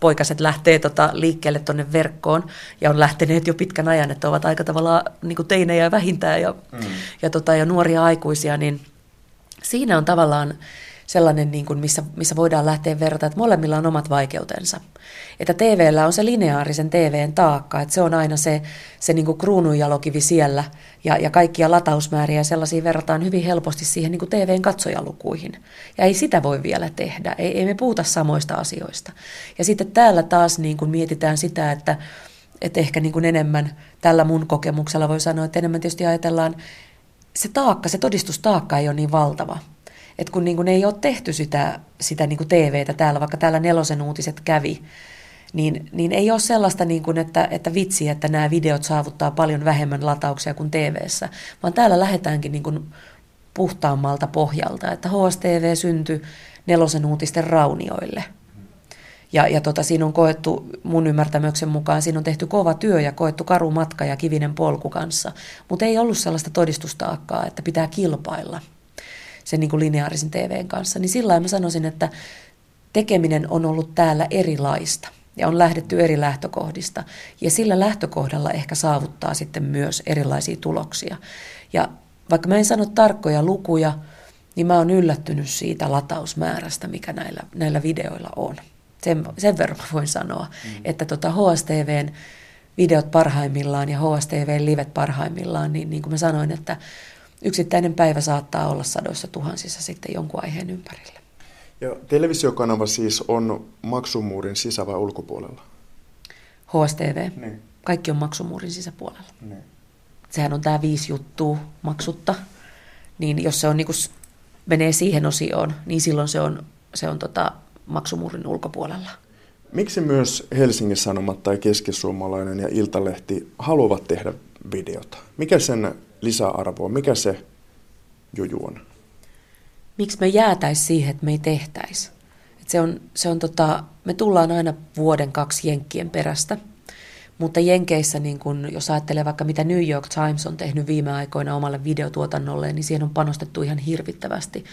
poikaset lähtee tota liikkeelle tuonne verkkoon ja on lähteneet jo pitkän ajan, että ovat aika tavalla niin kuin teinejä vähintään ja, mm. ja, tota, ja nuoria aikuisia, niin siinä on tavallaan sellainen, niin kuin missä, missä voidaan lähteä verrata, että molemmilla on omat vaikeutensa. Että TVllä on se lineaarisen TVn taakka, että se on aina se, se niin kuin kruununjalokivi siellä, ja, ja kaikkia latausmääriä sellaisia verrataan hyvin helposti siihen niin kuin TVn katsojalukuihin. Ja ei sitä voi vielä tehdä, ei, ei me puhuta samoista asioista. Ja sitten täällä taas niin kuin mietitään sitä, että, että ehkä niin kuin enemmän tällä mun kokemuksella voi sanoa, että enemmän tietysti ajatellaan, se taakka, se todistustaakka ei ole niin valtava että kun niin kuin ei ole tehty sitä, sitä niin kuin TVtä täällä, vaikka täällä nelosen uutiset kävi, niin, niin ei ole sellaista, niin kuin, että, että vitsi, että nämä videot saavuttaa paljon vähemmän latauksia kuin TVssä, vaan täällä lähdetäänkin niin kuin puhtaammalta pohjalta, että HSTV syntyi nelosen uutisten raunioille. Ja, ja tota, siinä on koettu, mun ymmärtämyksen mukaan, siinä on tehty kova työ ja koettu karu matka ja kivinen polku kanssa, mutta ei ollut sellaista todistustaakkaa, että pitää kilpailla – sen niin kuin lineaarisen TVn kanssa, niin sillä mä sanoisin, että tekeminen on ollut täällä erilaista ja on lähdetty eri lähtökohdista. Ja sillä lähtökohdalla ehkä saavuttaa sitten myös erilaisia tuloksia. Ja vaikka mä en sano tarkkoja lukuja, niin mä oon yllättynyt siitä latausmäärästä, mikä näillä, näillä videoilla on. Sen, sen verran voin sanoa, mm. että tota HSTVn videot parhaimmillaan ja HSTVn livet parhaimmillaan, niin, niin kuin mä sanoin, että yksittäinen päivä saattaa olla sadoissa tuhansissa sitten jonkun aiheen ympärillä. Ja televisiokanava siis on maksumuurin sisä- vai ulkopuolella? HSTV. Niin. Kaikki on maksumuurin sisäpuolella. Niin. Sehän on tämä viisi juttua maksutta. Niin jos se on niin menee siihen osioon, niin silloin se on, se on tota, maksumuurin ulkopuolella. Miksi myös Helsingin Sanomat tai Keskisuomalainen ja Iltalehti haluavat tehdä videota? Mikä sen lisäarvo on? Mikä se juju on? Miksi me jäätäisi siihen, että me ei tehtäisi? Et se on, se on tota, me tullaan aina vuoden kaksi jenkkien perästä. Mutta Jenkeissä, niin kun, jos ajattelee vaikka mitä New York Times on tehnyt viime aikoina omalle videotuotannolle, niin siihen on panostettu ihan hirvittävästi.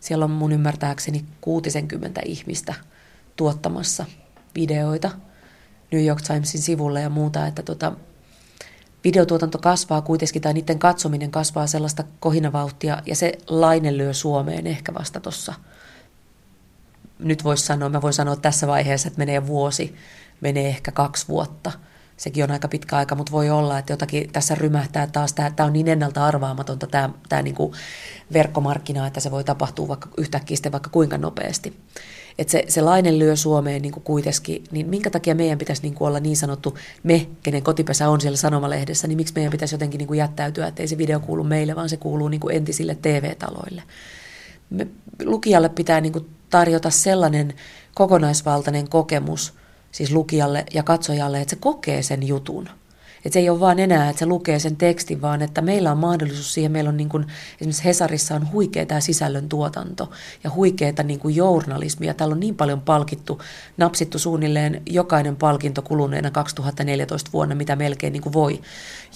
Siellä on mun ymmärtääkseni 60 ihmistä tuottamassa videoita New York Timesin sivulle ja muuta, että tota, videotuotanto kasvaa kuitenkin, tai niiden katsominen kasvaa sellaista kohinavauhtia, ja se laine lyö Suomeen ehkä vasta tuossa. Nyt voisi sanoa, mä voin sanoa tässä vaiheessa, että menee vuosi, menee ehkä kaksi vuotta. Sekin on aika pitkä aika, mutta voi olla, että jotakin tässä rymähtää taas. Tämä on niin ennalta arvaamatonta tämä, tämä niin kuin verkkomarkkina, että se voi tapahtua vaikka yhtäkkiä sitten vaikka kuinka nopeasti että se, se lainen lyö Suomeen niin kuin kuitenkin, niin minkä takia meidän pitäisi niin kuin olla niin sanottu me, kenen kotipesä on siellä sanomalehdessä, niin miksi meidän pitäisi jotenkin niin kuin jättäytyä, että ei se video kuulu meille, vaan se kuuluu niin kuin entisille TV-taloille. Me, lukijalle pitää niin kuin tarjota sellainen kokonaisvaltainen kokemus, siis lukijalle ja katsojalle, että se kokee sen jutun – että se ei ole vaan enää, että se lukee sen tekstin, vaan että meillä on mahdollisuus siihen. Meillä on niin kuin, esimerkiksi Hesarissa on huikea tämä sisällön tuotanto ja huikeaa niin kuin journalismia. Täällä on niin paljon palkittu, napsittu suunnilleen jokainen palkinto kuluneena 2014 vuonna, mitä melkein niin kuin voi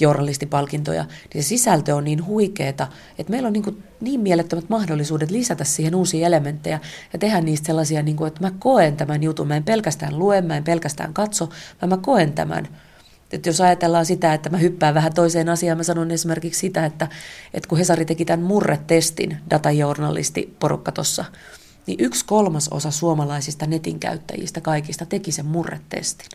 journalistipalkintoja. Niin se sisältö on niin huikeeta, että meillä on niin, kuin niin mielettömät mahdollisuudet lisätä siihen uusia elementtejä ja tehdä niistä sellaisia, niin kuin, että mä koen tämän jutun. Mä en pelkästään lue, mä en pelkästään katso, vaan mä koen tämän että jos ajatellaan sitä, että mä hyppään vähän toiseen asiaan, mä sanon esimerkiksi sitä, että, että kun Hesari teki tämän murretestin, datajournalisti porukka tuossa, niin yksi kolmas osa suomalaisista netin käyttäjistä kaikista teki sen murretestin.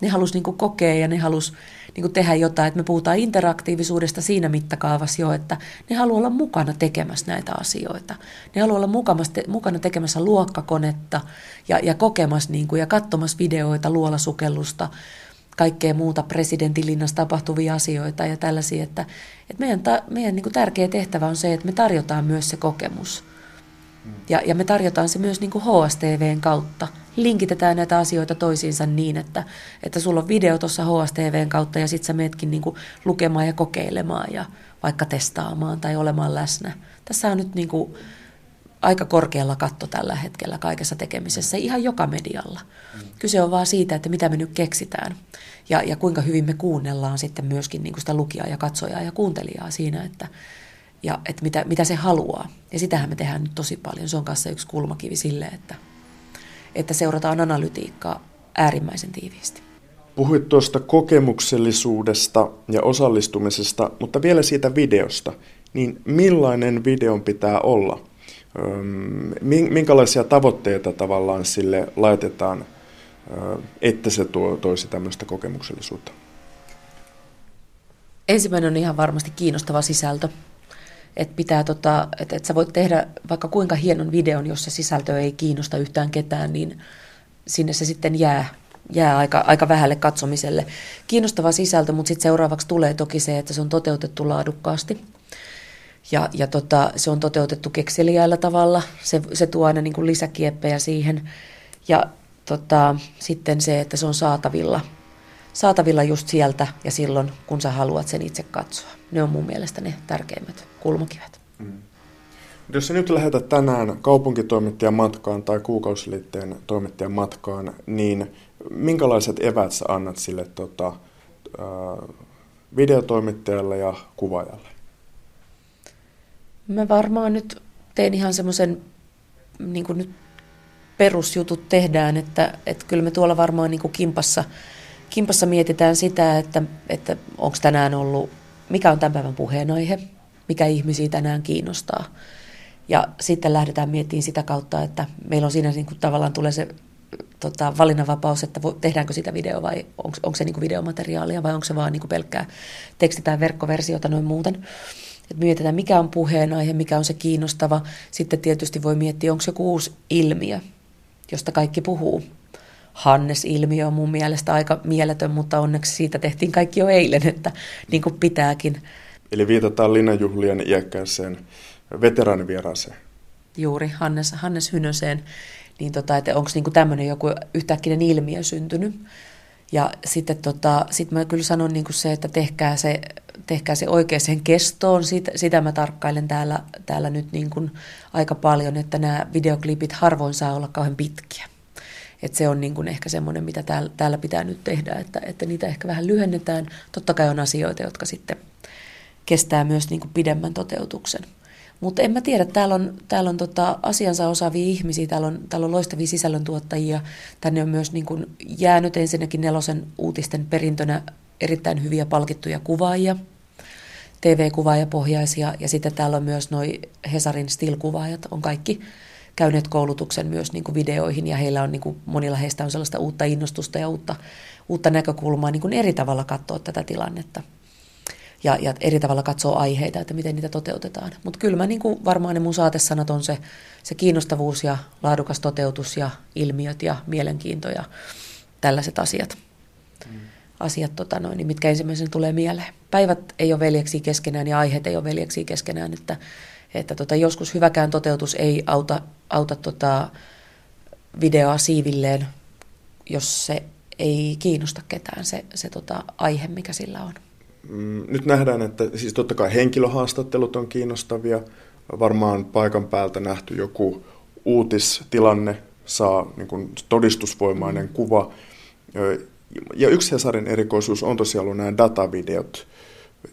Ne halusi niin kokea ja ne halusi niin tehdä jotain, että me puhutaan interaktiivisuudesta siinä mittakaavassa jo, että ne haluaa olla mukana tekemässä näitä asioita. Ne haluaa olla mukana tekemässä luokkakonetta ja, ja kokemassa niin kuin, ja katsomassa videoita, luolasukellusta, kaikkea muuta presidentilinnassa tapahtuvia asioita ja tällaisia, että, että meidän, ta, meidän niin kuin tärkeä tehtävä on se, että me tarjotaan myös se kokemus. Ja, ja me tarjotaan se myös niin kuin HSTVn kautta. Linkitetään näitä asioita toisiinsa niin, että, että sulla on video tuossa HSTVn kautta ja sitten sä meetkin niin kuin lukemaan ja kokeilemaan ja vaikka testaamaan tai olemaan läsnä. Tässä on nyt niin kuin aika korkealla katto tällä hetkellä kaikessa tekemisessä, ihan joka medialla. Kyse on vaan siitä, että mitä me nyt keksitään ja, ja kuinka hyvin me kuunnellaan sitten myöskin niin kuin sitä lukijaa ja katsojaa ja kuuntelijaa siinä, että, ja, että mitä, mitä se haluaa. Ja sitähän me tehdään nyt tosi paljon. Se on kanssa yksi kulmakivi sille, että, että seurataan analytiikkaa äärimmäisen tiiviisti. Puhuit tuosta kokemuksellisuudesta ja osallistumisesta, mutta vielä siitä videosta. Niin millainen videon pitää olla? Minkälaisia tavoitteita tavallaan sille laitetaan, että se tuo, toisi tämmöistä kokemuksellisuutta? Ensimmäinen on ihan varmasti kiinnostava sisältö. Että pitää tota, että et sä voit tehdä vaikka kuinka hienon videon, jos se sisältö ei kiinnosta yhtään ketään, niin sinne se sitten jää, jää aika, aika vähälle katsomiselle. Kiinnostava sisältö, mutta sitten seuraavaksi tulee toki se, että se on toteutettu laadukkaasti. Ja, ja tota, se on toteutettu kekseliäillä tavalla. Se, se tuo aina niin kuin lisäkieppejä siihen. Ja tota, sitten se, että se on saatavilla, saatavilla just sieltä ja silloin, kun sä haluat sen itse katsoa. Ne on mun mielestä ne tärkeimmät kulmakivet. Mm. Jos sä nyt lähetät tänään kaupunkitoimittajan matkaan tai kuukausiliitteen toimittajan matkaan, niin minkälaiset evät sä annat sille tota, videotoimittajalle ja kuvaajalle? Mä varmaan nyt teen ihan semmoisen, niin kuin nyt perusjutut tehdään, että, että kyllä me tuolla varmaan niin kuin kimpassa, kimpassa mietitään sitä, että, että onko tänään ollut, mikä on tämän päivän puheenaihe, mikä ihmisiä tänään kiinnostaa. Ja sitten lähdetään miettimään sitä kautta, että meillä on siinä niin kuin tavallaan tulee se tota, valinnanvapaus, että vo, tehdäänkö sitä video vai onko, onko se niin kuin videomateriaalia vai onko se vaan niin kuin pelkkää teksti- tai verkkoversiota noin muuten. Et mietitään, mikä on puheenaihe, mikä on se kiinnostava. Sitten tietysti voi miettiä, onko se joku uusi ilmiö, josta kaikki puhuu. Hannes-ilmiö on mun mielestä aika mieletön, mutta onneksi siitä tehtiin kaikki jo eilen, että niin kuin pitääkin. Eli viitataan linnanjuhlien iäkkääseen veteraanivieraaseen. Juuri, Hannes, Hannes Hynöseen. Niin tota, että onko niinku tämmöinen joku yhtäkkinen ilmiö syntynyt. Ja sitten tota, sit mä kyllä sanon niinku se, että tehkää se, tehkää se oikeaan kestoon. Sitä, sitä mä tarkkailen täällä, täällä nyt niinku aika paljon, että nämä videoklipit harvoin saa olla kauhean pitkiä. Et se on niin kuin ehkä semmoinen, mitä täällä, täällä pitää nyt tehdä, että, että niitä ehkä vähän lyhennetään. Totta kai on asioita, jotka sitten kestää myös niin kuin pidemmän toteutuksen. Mutta en mä tiedä, täällä on, täällä on tota asiansa osaavia ihmisiä, täällä on, täällä on loistavia sisällöntuottajia. Tänne on myös niin kun jäänyt ensinnäkin nelosen uutisten perintönä erittäin hyviä palkittuja kuvaajia, TV-kuvaajapohjaisia, ja sitten täällä on myös noin Hesarin still-kuvaajat, on kaikki käyneet koulutuksen myös niin videoihin, ja heillä on, niin kuin, monilla heistä on sellaista uutta innostusta ja uutta, uutta näkökulmaa niin eri tavalla katsoa tätä tilannetta ja, ja eri tavalla katsoa aiheita, että miten niitä toteutetaan. Mutta kyllä mä niin kuin varmaan ne mun saatesanat on se, se kiinnostavuus ja laadukas toteutus ja ilmiöt ja mielenkiinto ja tällaiset asiat. Mm. Asiat, tota noin, niin mitkä ensimmäisenä tulee mieleen. Päivät ei ole veljeksi keskenään ja aiheet ei ole veljeksi keskenään, että, että tota, joskus hyväkään toteutus ei auta, auta tota videoa siivilleen, jos se ei kiinnosta ketään se, se tota aihe, mikä sillä on. Mm, nyt nähdään, että siis totta kai henkilöhaastattelut on kiinnostavia. Varmaan paikan päältä nähty joku uutistilanne saa niin kuin todistusvoimainen kuva. Ja yksi Hesarin erikoisuus on tosiaan ollut nämä datavideot.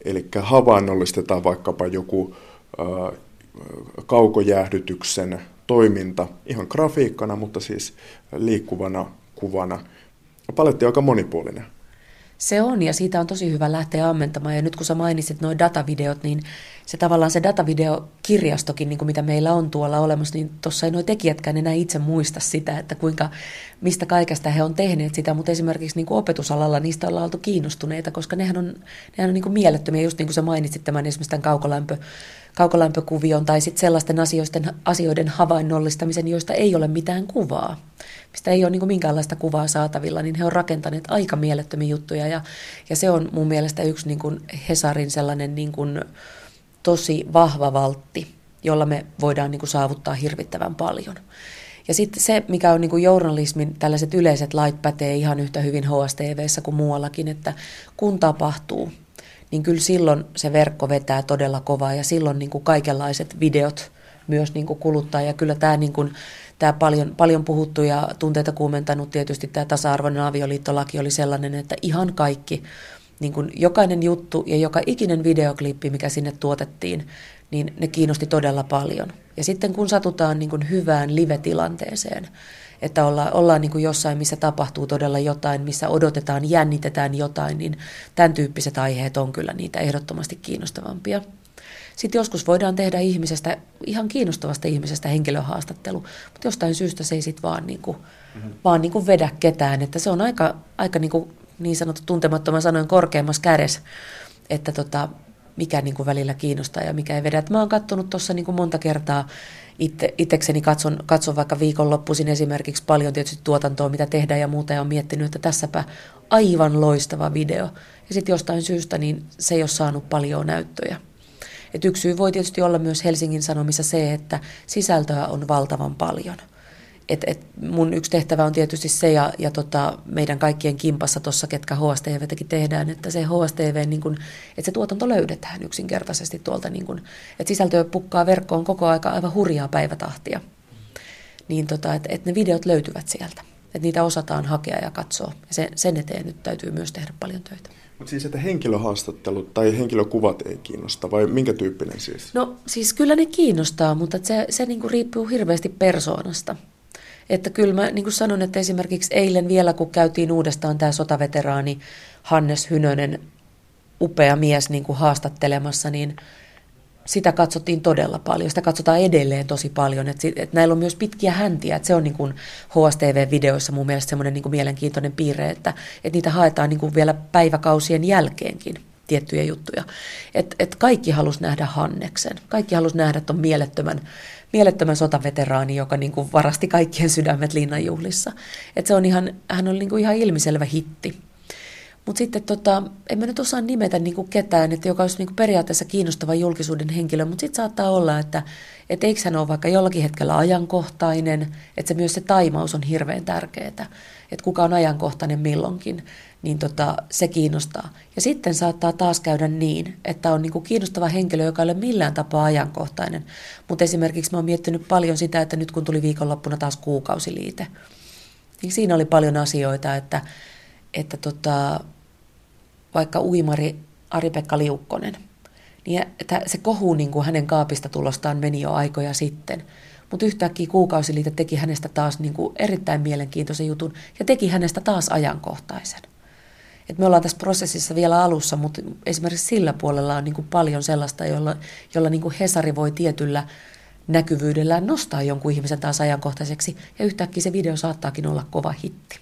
Eli havainnollistetaan vaikkapa joku kaukojäähdytyksen toiminta ihan grafiikkana, mutta siis liikkuvana kuvana. Paletti on aika monipuolinen. Se on, ja siitä on tosi hyvä lähteä ammentamaan. Ja nyt kun sä mainitsit nuo datavideot, niin se tavallaan se datavideokirjastokin, niin kuin mitä meillä on tuolla olemassa, niin tuossa ei nuo tekijätkään enää itse muista sitä, että kuinka, mistä kaikesta he on tehneet sitä, mutta esimerkiksi niin kuin opetusalalla niistä ollaan oltu kiinnostuneita, koska nehän on, nehän on niin kuin mielettömiä, just niin kuin sä mainitsit tämän esimerkiksi tämän kaukolämpö, kaukolämpökuvion tai sitten sellaisten asioiden, asioiden havainnollistamisen, joista ei ole mitään kuvaa mistä ei ole niin minkäänlaista kuvaa saatavilla, niin he on rakentaneet aika mielettömiä juttuja. Ja, ja se on mun mielestä yksi niin kuin Hesarin sellainen niin kuin tosi vahva valtti, jolla me voidaan niin kuin saavuttaa hirvittävän paljon. Ja sitten se, mikä on niin kuin journalismin tällaiset yleiset lait pätee ihan yhtä hyvin HSTVssä kuin muuallakin, että kun tapahtuu, niin kyllä silloin se verkko vetää todella kovaa ja silloin niin kuin kaikenlaiset videot myös niin kuin kuluttaa. Ja kyllä tämä niin kuin, tämä paljon, paljon puhuttu ja tunteita kuumentanut tietysti tämä tasa-arvoinen avioliittolaki oli sellainen, että ihan kaikki, niin kuin jokainen juttu ja joka ikinen videoklippi, mikä sinne tuotettiin, niin ne kiinnosti todella paljon. Ja sitten kun satutaan niin kuin hyvään live-tilanteeseen, että olla, ollaan niin kuin jossain, missä tapahtuu todella jotain, missä odotetaan, jännitetään jotain, niin tämän tyyppiset aiheet on kyllä niitä ehdottomasti kiinnostavampia. Sitten joskus voidaan tehdä ihmisestä, ihan kiinnostavasta ihmisestä henkilöhaastattelu, mutta jostain syystä se ei sitten vaan, niin kuin, mm-hmm. vaan niin kuin vedä ketään. Että se on aika, aika niin, kuin, niin sanottu tuntemattoman sanoen korkeammassa kädessä, että tota, mikä niin kuin välillä kiinnostaa ja mikä ei vedä. Et mä oon katsonut tuossa niin monta kertaa itse, itsekseni katson, katson vaikka viikonloppuisin esimerkiksi paljon tietysti tuotantoa, mitä tehdään ja muuta, ja on miettinyt, että tässäpä aivan loistava video. Ja sitten jostain syystä niin se ei ole saanut paljon näyttöjä. Et yksi syy voi tietysti olla myös Helsingin Sanomissa se, että sisältöä on valtavan paljon. Et, et mun yksi tehtävä on tietysti se, ja, ja tota, meidän kaikkien kimpassa tuossa, ketkä HSTVtäkin tehdään, että se HSTV, niin kun, että se tuotanto löydetään yksinkertaisesti tuolta, niin kun, että sisältöä pukkaa verkkoon koko aika aivan hurjaa päivätahtia. Niin tota, että et ne videot löytyvät sieltä, että niitä osataan hakea ja katsoa. Ja sen, sen eteen nyt täytyy myös tehdä paljon töitä. Mutta siis, että henkilöhaastattelut tai henkilökuvat ei kiinnosta, vai minkä tyyppinen siis? No siis kyllä ne kiinnostaa, mutta se, se niinku riippuu hirveästi persoonasta. Että kyllä mä niin kuin sanon, että esimerkiksi eilen vielä, kun käytiin uudestaan tämä sotaveteraani Hannes Hynönen, upea mies niin kuin haastattelemassa, niin sitä katsottiin todella paljon. Sitä katsotaan edelleen tosi paljon. Että et näillä on myös pitkiä häntiä. Että se on niin kuin HSTV-videoissa mun mielestä semmoinen niin kuin mielenkiintoinen piirre, että, että niitä haetaan niin kuin vielä päiväkausien jälkeenkin tiettyjä juttuja. Et, et kaikki halus nähdä Hanneksen. Kaikki halus nähdä tuon mielettömän, mielettömän sotaveteraani, joka niin kuin varasti kaikkien sydämet linnanjuhlissa. Et se on ihan, hän on niin kuin ihan ilmiselvä hitti. Mutta sitten tota, en mä nyt osaa nimetä niinku ketään, että joka olisi niinku periaatteessa kiinnostava julkisuuden henkilö, mutta sitten saattaa olla, että et eikö hän ole vaikka jollakin hetkellä ajankohtainen, että se myös se taimaus on hirveän tärkeää, että kuka on ajankohtainen milloinkin, niin tota, se kiinnostaa. Ja sitten saattaa taas käydä niin, että on niinku kiinnostava henkilö, joka ei ole millään tapaa ajankohtainen. Mutta esimerkiksi mä oon miettinyt paljon sitä, että nyt kun tuli viikonloppuna taas kuukausiliite, niin siinä oli paljon asioita, että, että tota, vaikka uimari Ari-Pekka Liukkonen, niin että se kohu niin kuin hänen kaapista tulostaan meni jo aikoja sitten. Mutta yhtäkkiä kuukausiliite teki hänestä taas niin kuin erittäin mielenkiintoisen jutun ja teki hänestä taas ajankohtaisen. Et me ollaan tässä prosessissa vielä alussa, mutta esimerkiksi sillä puolella on niin kuin paljon sellaista, jolla, jolla niin kuin Hesari voi tietyllä näkyvyydellään nostaa jonkun ihmisen taas ajankohtaiseksi ja yhtäkkiä se video saattaakin olla kova hitti.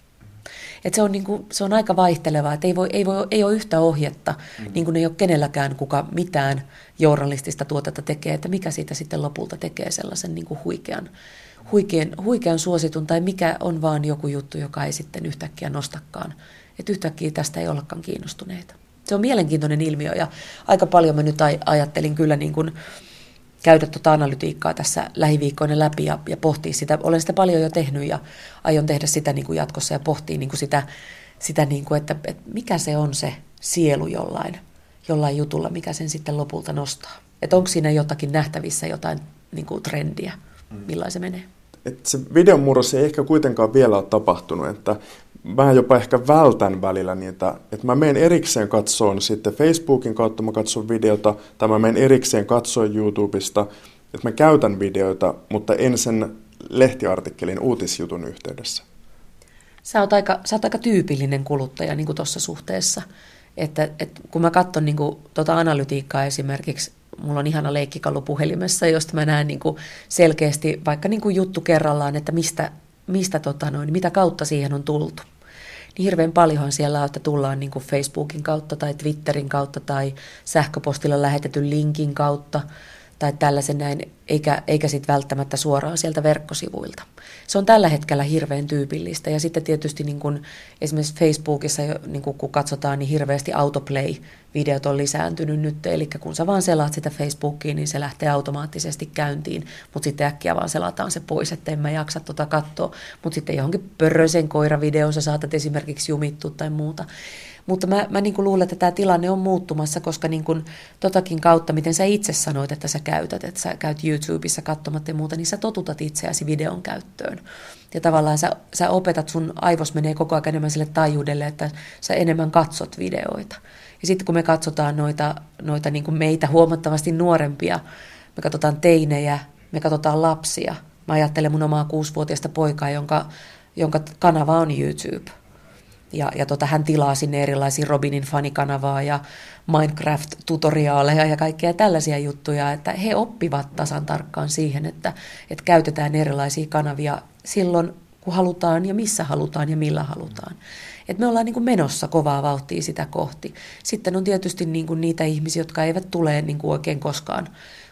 Et se, on niinku, se on aika vaihtelevaa, että ei, voi, ei, voi, ei ole yhtä ohjetta, mm. niin kuin ei ole kenelläkään kuka mitään journalistista tuotetta tekee, että mikä siitä sitten lopulta tekee sellaisen niinku huikean, huikean, huikean suositun, tai mikä on vaan joku juttu, joka ei sitten yhtäkkiä nostakaan. Että yhtäkkiä tästä ei ollakaan kiinnostuneita. Se on mielenkiintoinen ilmiö ja aika paljon mä nyt ajattelin kyllä niin kuin, käydä tuota analytiikkaa tässä lähiviikkoina läpi ja, ja pohtia sitä. Olen sitä paljon jo tehnyt ja aion tehdä sitä niin kuin jatkossa ja pohtia niin kuin sitä, sitä niin kuin, että, että mikä se on se sielu jollain, jollain jutulla, mikä sen sitten lopulta nostaa. Että onko siinä jotakin nähtävissä jotain niin kuin trendiä, mm. millainen se menee. Et se videon murros ei ehkä kuitenkaan vielä ole tapahtunut, että mä jopa ehkä vältän välillä niitä, että mä menen erikseen katsoon sitten Facebookin kautta, mä katson videota, tai mä menen erikseen katsoon YouTubesta, että mä käytän videoita, mutta en sen lehtiartikkelin uutisjutun yhteydessä. Sä oot aika, sä oot aika tyypillinen kuluttaja niin tuossa suhteessa. Että, että kun mä katson niin tuota analytiikkaa esimerkiksi, mulla on ihana leikkikalu puhelimessa, josta mä näen niin selkeästi vaikka niin juttu kerrallaan, että mistä, mistä tota noin, mitä kautta siihen on tultu niin hirveän paljonhan siellä on, että tullaan niin kuin Facebookin kautta tai Twitterin kautta tai sähköpostilla lähetetyn linkin kautta tai tällaisen näin, eikä, eikä sitten välttämättä suoraan sieltä verkkosivuilta. Se on tällä hetkellä hirveän tyypillistä ja sitten tietysti niin kun esimerkiksi Facebookissa, niin kun, kun katsotaan, niin hirveästi autoplay-videot on lisääntynyt nyt, eli kun sä vaan selaat sitä Facebookiin, niin se lähtee automaattisesti käyntiin, mutta sitten äkkiä vaan selataan se pois, että en mä jaksa tota katsoa, mutta sitten johonkin pörröisen koiravideoon sä saatat esimerkiksi jumittua tai muuta. Mutta mä, mä niin kuin luulen, että tämä tilanne on muuttumassa, koska niin kuin totakin kautta, miten sä itse sanoit, että sä käytät, että sä käyt YouTubessa katsomatta ja muuta, niin sä totutat itseäsi videon käyttöön. Ja tavallaan sä, sä opetat, sun aivos menee koko ajan enemmän sille taajuudelle, että sä enemmän katsot videoita. Ja sitten kun me katsotaan noita, noita niin kuin meitä huomattavasti nuorempia, me katsotaan teinejä, me katsotaan lapsia. Mä ajattelen mun omaa kuusivuotiaista poikaa, jonka, jonka kanava on YouTube – ja, ja tota, hän tilaa sinne erilaisia Robinin fanikanavaa ja Minecraft-tutoriaaleja ja kaikkea tällaisia juttuja, että he oppivat tasan tarkkaan siihen, että, että käytetään erilaisia kanavia silloin, kun halutaan ja missä halutaan ja millä halutaan. Et me ollaan niin kuin menossa kovaa vauhtia sitä kohti. Sitten on tietysti niin kuin niitä ihmisiä, jotka eivät tule niin kuin oikein koskaan,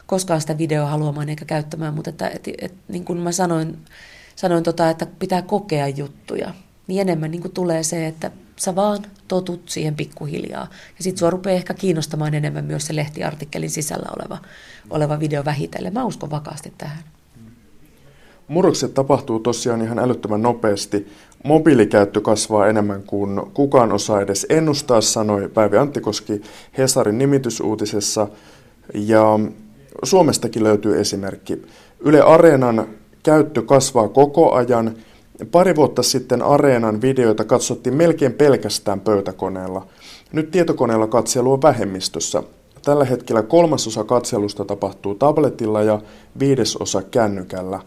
koskaan sitä videoa haluamaan eikä käyttämään, mutta että, et, et, niin kuin mä sanoin, sanoin tota, että pitää kokea juttuja niin enemmän niin kuin tulee se, että sä vaan totut siihen pikkuhiljaa. Ja sitten sua rupeaa ehkä kiinnostamaan enemmän myös se lehtiartikkelin sisällä oleva, oleva video vähitellen. Mä uskon vakaasti tähän. Murrokset tapahtuu tosiaan ihan älyttömän nopeasti. Mobiilikäyttö kasvaa enemmän kuin kukaan osaa edes ennustaa, sanoi Päivi Anttikoski Hesarin nimitysuutisessa. Ja Suomestakin löytyy esimerkki. Yle Areenan käyttö kasvaa koko ajan – Pari vuotta sitten Areenan videoita katsottiin melkein pelkästään pöytäkoneella. Nyt tietokoneella katselu on vähemmistössä. Tällä hetkellä kolmasosa katselusta tapahtuu tabletilla ja viidesosa kännykällä.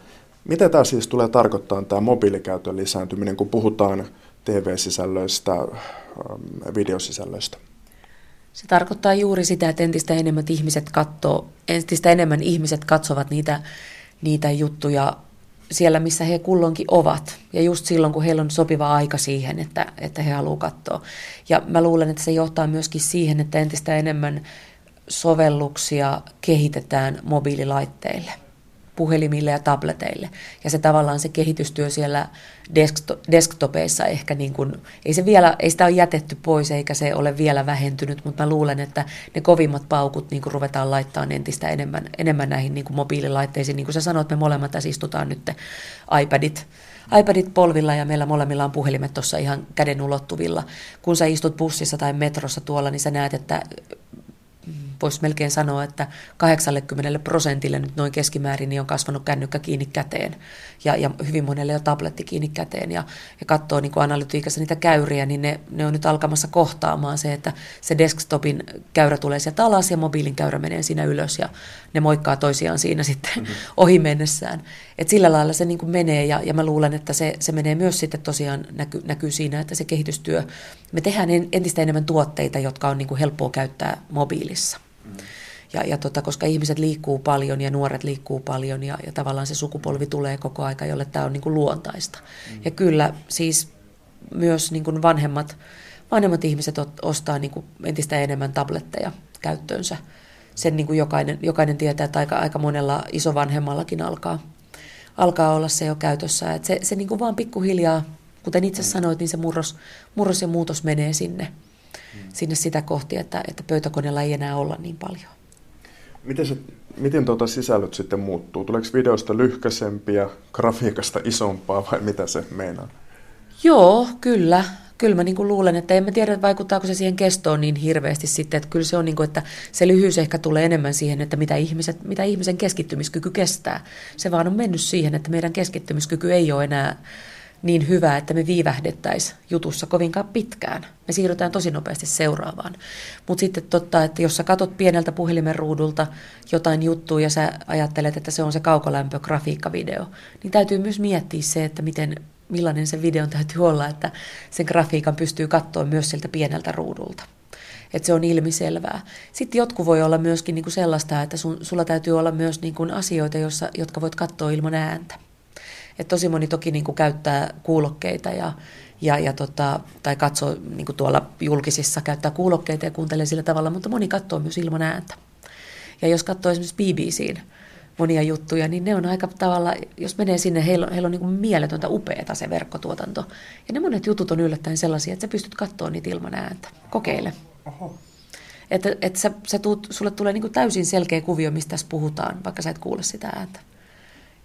Mitä tämä siis tulee tarkoittaa tämä mobiilikäytön lisääntyminen, kun puhutaan TV-sisällöistä, ähm, videosisällöistä? Se tarkoittaa juuri sitä, että entistä enemmän ihmiset katsoo, entistä enemmän ihmiset katsovat niitä, niitä juttuja siellä, missä he kulloinkin ovat. Ja just silloin, kun heillä on sopiva aika siihen, että, että he haluavat katsoa. Ja mä luulen, että se johtaa myöskin siihen, että entistä enemmän sovelluksia kehitetään mobiililaitteille – puhelimille ja tableteille. Ja se tavallaan se kehitystyö siellä desktopeissa ehkä, niin kuin, ei, se vielä, ei sitä ole jätetty pois eikä se ole vielä vähentynyt, mutta mä luulen, että ne kovimmat paukut niin kuin ruvetaan laittaa entistä enemmän, enemmän näihin niin kuin mobiililaitteisiin. Niin kuin sä sanoit, me molemmat tässä istutaan nyt iPadit, iPadit polvilla ja meillä molemmilla on puhelimet tuossa ihan käden ulottuvilla. Kun sä istut bussissa tai metrossa tuolla, niin sä näet, että voisi melkein sanoa, että 80 prosentille nyt noin keskimäärin niin on kasvanut kännykkä kiinni käteen ja, ja hyvin monelle jo tabletti kiinni käteen ja, ja katsoo niin analytiikassa niitä käyriä, niin ne, ne on nyt alkamassa kohtaamaan se, että se desktopin käyrä tulee sieltä alas ja mobiilin käyrä menee siinä ylös ja ne moikkaa toisiaan siinä sitten mm-hmm. ohi mennessään. Et sillä lailla se niin kuin menee ja, ja mä luulen, että se, se menee myös sitten tosiaan näky, näkyy siinä, että se kehitystyö, me tehdään entistä enemmän tuotteita, jotka on niin kuin helppoa käyttää mobiilissa. Ja, ja tota, koska ihmiset liikkuu paljon ja nuoret liikkuu paljon ja, ja tavallaan se sukupolvi tulee koko aika, jolle tämä on niin kuin luontaista. Mm. Ja kyllä siis myös niin kuin vanhemmat, vanhemmat ihmiset ostaa niin kuin entistä enemmän tabletteja käyttöönsä. Sen niin kuin jokainen, jokainen tietää, että aika, aika monella isovanhemmallakin alkaa, alkaa olla se jo käytössä. Et se se niin kuin vaan pikkuhiljaa, kuten itse mm. sanoit, niin se murros, murros ja muutos menee sinne sinne sitä kohti, että, että pöytäkoneella ei enää olla niin paljon. Miten, se, miten tuota sisällöt sitten muuttuu? Tuleeko videosta lyhkäisempiä, grafiikasta isompaa vai mitä se meinaa? Joo, kyllä. Kyllä mä niin kuin luulen, että en mä tiedä, vaikuttaako se siihen kestoon niin hirveästi sitten, että kyllä se on niin kuin, että se lyhyys ehkä tulee enemmän siihen, että mitä, ihmiset, mitä ihmisen keskittymiskyky kestää. Se vaan on mennyt siihen, että meidän keskittymiskyky ei ole enää niin hyvä, että me viivähdettäisiin jutussa kovinkaan pitkään. Me siirrytään tosi nopeasti seuraavaan. Mutta sitten totta, että jos sä katot pieneltä puhelimen ruudulta jotain juttua ja sä ajattelet, että se on se kaukolämpö grafiikkavideo, niin täytyy myös miettiä se, että miten, millainen se videon täytyy olla, että sen grafiikan pystyy katsoa myös sieltä pieneltä ruudulta. Että se on ilmiselvää. Sitten jotkut voi olla myöskin niinku sellaista, että sun, sulla täytyy olla myös niinku asioita, jossa, jotka voit katsoa ilman ääntä. Et tosi moni toki niin kuin käyttää kuulokkeita ja, ja, ja tota, tai katsoo niin kuin tuolla julkisissa, käyttää kuulokkeita ja kuuntelee sillä tavalla, mutta moni katsoo myös ilman ääntä. Ja jos katsoo esimerkiksi BBCin monia juttuja, niin ne on aika tavalla, jos menee sinne, heillä on, heillä on niin kuin mieletöntä upeata se verkkotuotanto. Ja ne monet jutut on yllättäen sellaisia, että sä pystyt katsoa niitä ilman ääntä. Kokeile. Oho. Että, että sä, sä tuut, sulle tulee niin kuin täysin selkeä kuvio, mistä tässä puhutaan, vaikka sä et kuule sitä ääntä.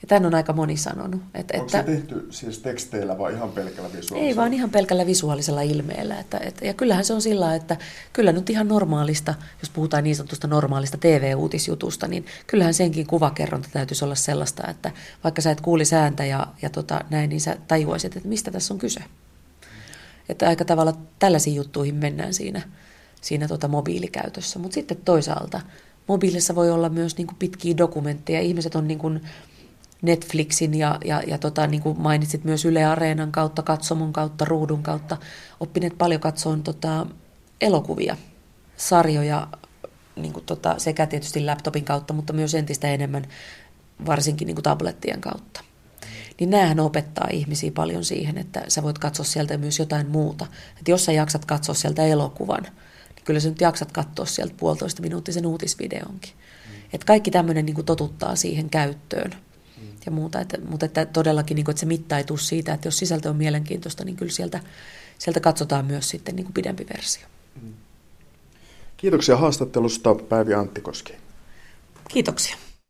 Ja tämän on aika moni sanonut. Että, Onko että, se tehty siis teksteillä vai ihan pelkällä visuaalisella? Ei vaan ihan pelkällä visuaalisella ilmeellä. Että, että, ja kyllähän se on sillä, että kyllä nyt ihan normaalista, jos puhutaan niin sanotusta normaalista TV-uutisjutusta, niin kyllähän senkin kuvakerronta täytyisi olla sellaista, että vaikka sä et kuuli sääntä ja, ja tota, näin, niin sä tajuaisit, että mistä tässä on kyse. Että aika tavalla tällaisiin juttuihin mennään siinä, siinä tota mobiilikäytössä. Mutta sitten toisaalta mobiilissa voi olla myös niin kuin pitkiä dokumentteja. Ihmiset on niin kuin, Netflixin ja, ja, ja tota, niin kuin mainitsit myös Yle Areenan kautta, katsomon kautta, ruudun kautta, oppineet paljon katsoon tota, elokuvia, sarjoja niin kuin tota, sekä tietysti laptopin kautta, mutta myös entistä enemmän varsinkin niin kuin tablettien kautta. Niin näähän opettaa ihmisiä paljon siihen, että sä voit katsoa sieltä myös jotain muuta. Että jos sä jaksat katsoa sieltä elokuvan, niin kyllä sä nyt jaksat katsoa sieltä puolitoista minuuttisen uutisvideonkin. Mm. Että kaikki tämmöinen niin totuttaa siihen käyttöön ja muuta. Että, mutta että todellakin niin kuin, että se mittaitus siitä, että jos sisältö on mielenkiintoista, niin kyllä sieltä, sieltä katsotaan myös sitten niin kuin pidempi versio. Kiitoksia haastattelusta Päivi Anttikoski. Kiitoksia.